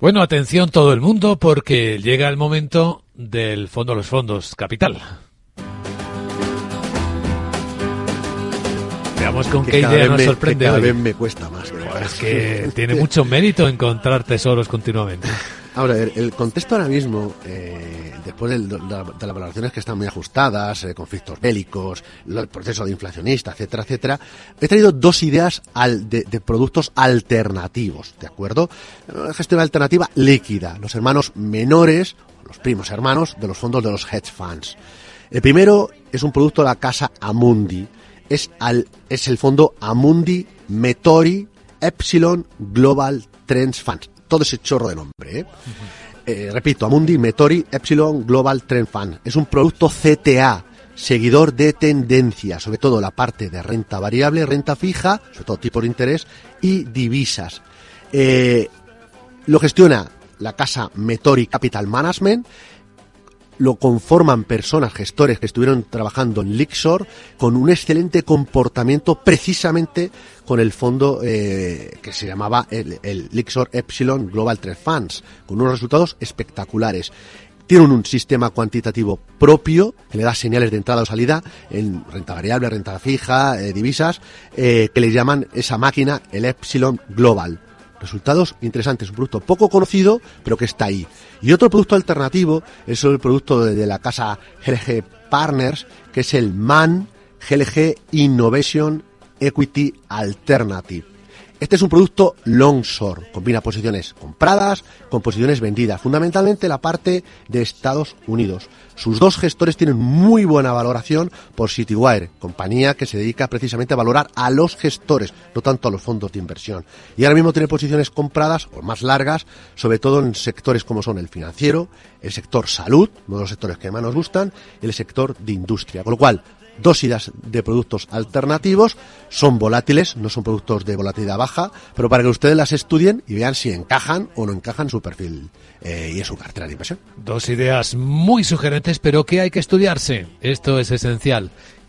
Bueno, atención todo el mundo porque llega el momento del Fondo de los Fondos Capital. Veamos con qué idea nos sorprende cada hoy. vez me cuesta más. Es que tiene mucho mérito encontrar tesoros continuamente. Ahora, el, contexto ahora mismo, eh, después de, la- de las valoraciones que están muy ajustadas, eh, conflictos bélicos, el proceso de inflacionista, etcétera, etcétera, he traído dos ideas al- de, de productos alternativos, ¿de acuerdo? Eh, Gestión alternativa líquida, los hermanos menores, los primos hermanos de los fondos de los hedge funds. El primero es un producto de la casa Amundi, es, al, es el fondo Amundi Metori Epsilon Global Trends Funds. Todo ese chorro de nombre, ¿eh? Eh, repito, Amundi Metori Epsilon Global Trend Fund. Es un producto CTA, seguidor de tendencia, sobre todo la parte de renta variable, renta fija, sobre todo tipo de interés, y divisas. Eh, lo gestiona la casa Metori Capital Management, lo conforman personas, gestores que estuvieron trabajando en Lixor con un excelente comportamiento precisamente con el fondo eh, que se llamaba el, Lixor Epsilon Global Trend Funds, con unos resultados espectaculares. Tienen un sistema cuantitativo propio que le da señales de entrada o salida en renta variable, renta fija, eh, divisas, eh, que le llaman esa máquina el Epsilon Global. Resultados interesantes, un producto poco conocido, pero que está ahí. Y otro producto alternativo es el producto de, la casa GLG Partners, que es el MAN GLG Innovation Equity Alternative. Este es un producto long short, combina posiciones compradas con posiciones vendidas, fundamentalmente la parte de Estados Unidos. Sus dos gestores tienen muy buena valoración por Citywire, compañía que se dedica precisamente a valorar a los gestores, no tanto a los fondos de inversión. Y ahora mismo tiene posiciones compradas o más largas, sobre todo en sectores como son el financiero, el sector salud, uno de los sectores que más nos gustan, el sector de industria. Con lo cual, dos ideas de productos alternativos, son volátiles, no son productos de volatilidad baja, pero para que ustedes las estudien y vean si encajan o no encajan en su perfil eh, y en su cartera de inversión. Dos ideas muy sugerentes, pero que hay que estudiarse. Esto es esencial.